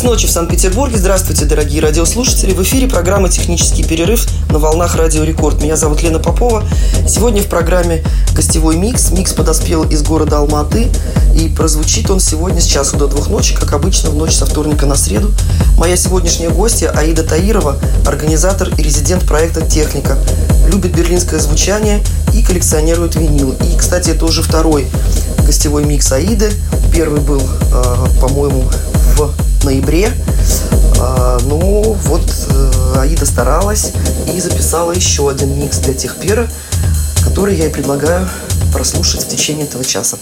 Час ночи в Санкт-Петербурге. Здравствуйте, дорогие радиослушатели. В эфире программа «Технический перерыв» на волнах Радио Рекорд. Меня зовут Лена Попова. Сегодня в программе гостевой микс. Микс подоспел из города Алматы. И прозвучит он сегодня с часу до двух ночи, как обычно, в ночь со вторника на среду. Моя сегодняшняя гостья Аида Таирова, организатор и резидент проекта «Техника». Любит берлинское звучание и коллекционирует винил. И, кстати, это уже второй гостевой микс Аиды. Первый был, э, по-моему, в ноябре. А, ну, вот э, Аида старалась и записала еще один микс для Техпера, который я и предлагаю прослушать в течение этого часа.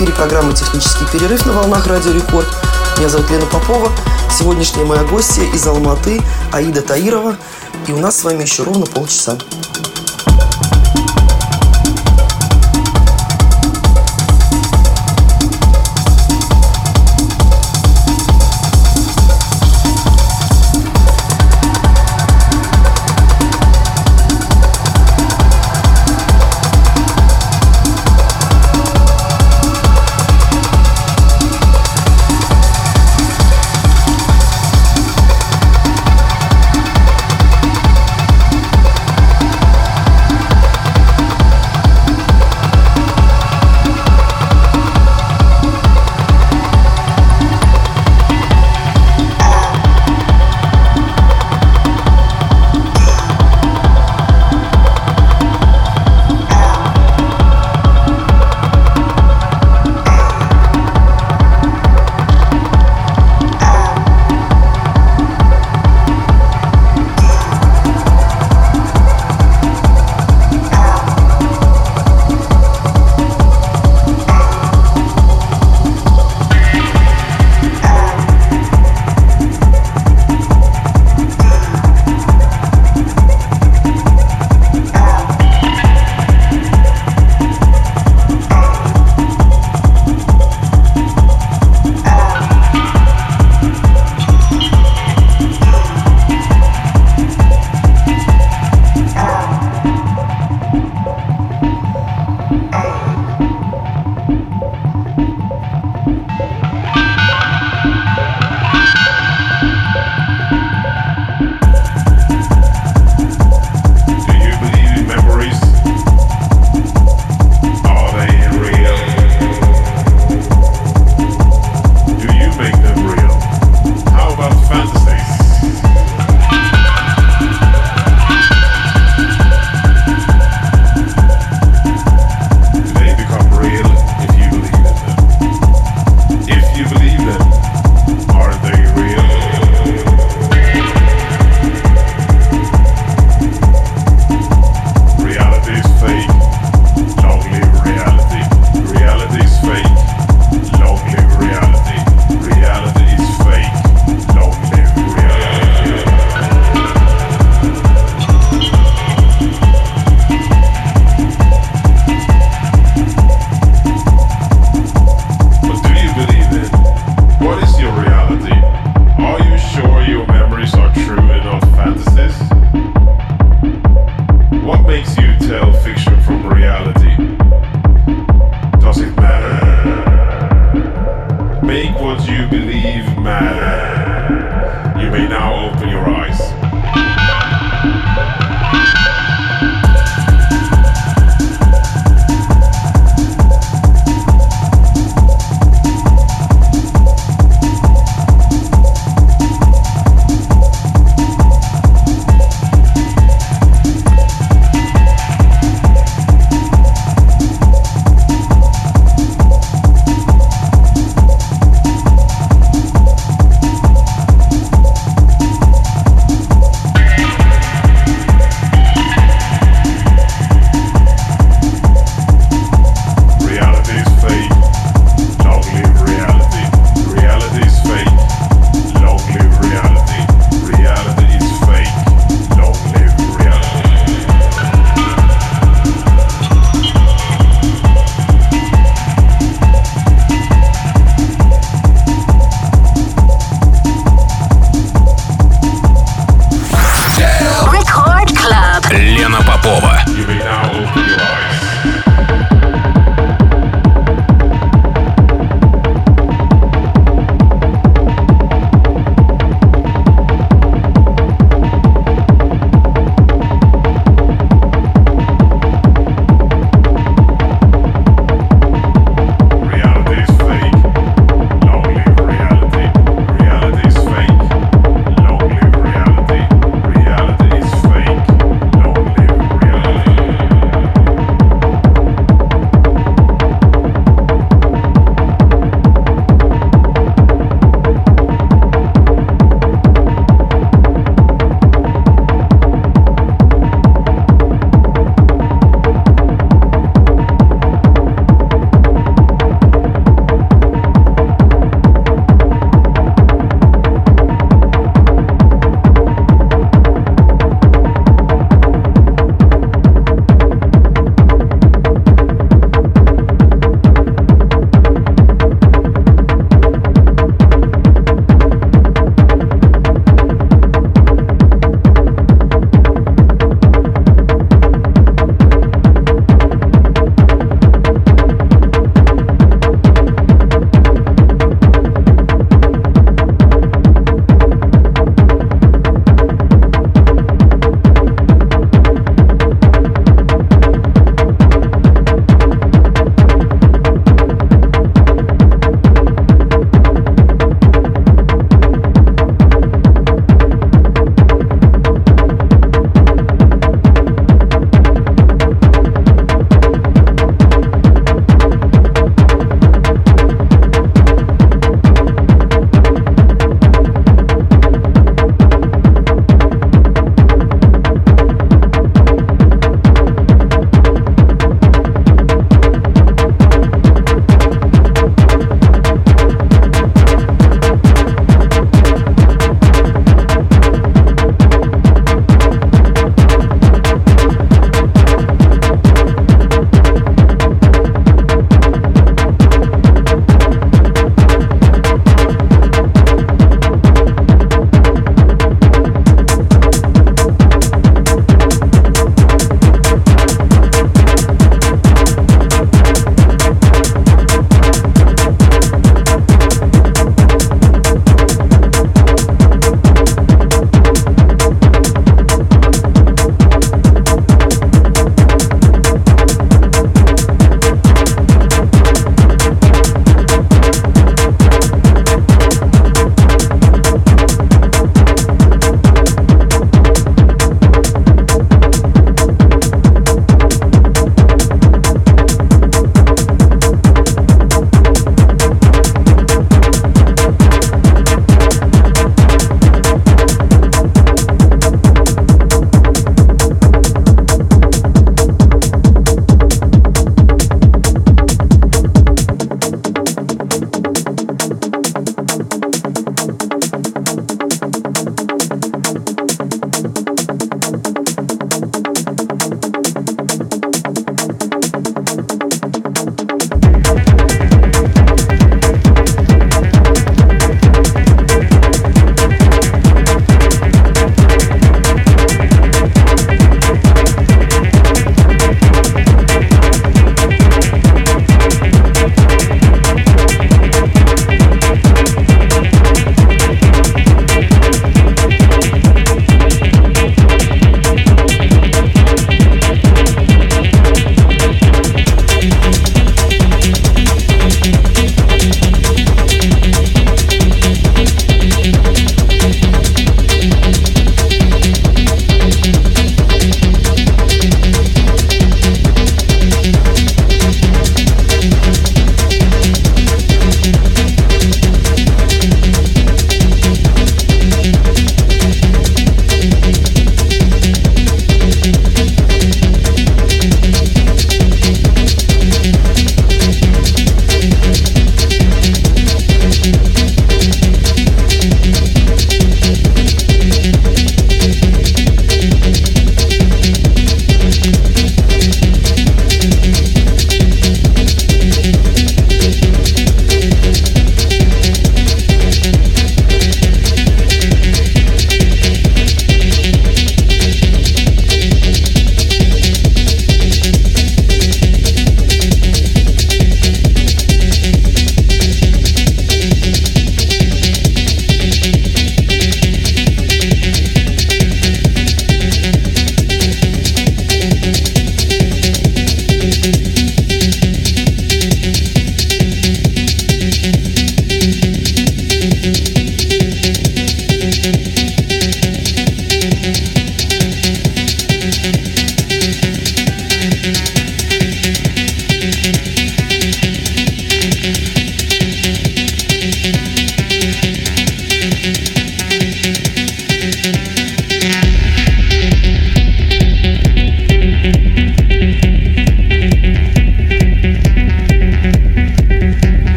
Эфире программа «Технический перерыв» на волнах Радио Рекорд. Меня зовут Лена Попова. Сегодняшняя моя гостья из Алматы Аида Таирова. И у нас с вами еще ровно полчаса.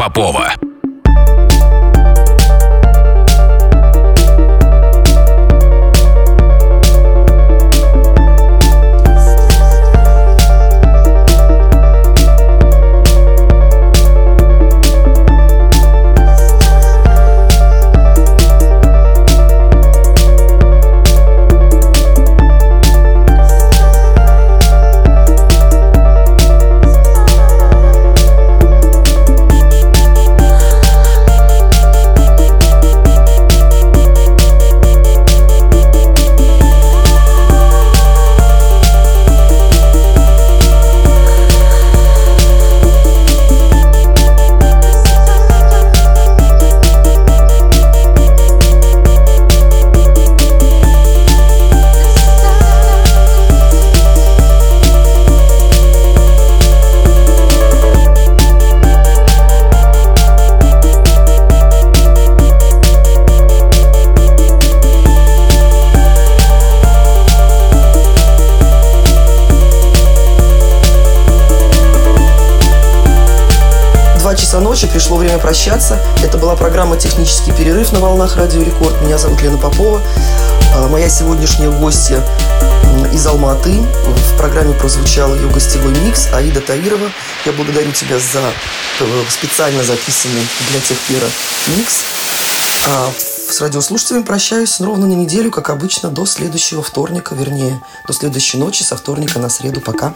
Попова. Ночи, пришло время прощаться. Это была программа «Технический перерыв» на волнах Радио Рекорд. Меня зовут Лена Попова. А, моя сегодняшняя гостья из Алматы. В программе прозвучал ее гостевой микс Аида Таирова. Я благодарю тебя за э, специально записанный для тех пера микс. А с радиослушателями прощаюсь ровно на неделю, как обычно, до следующего вторника, вернее, до следующей ночи, со вторника на среду. Пока.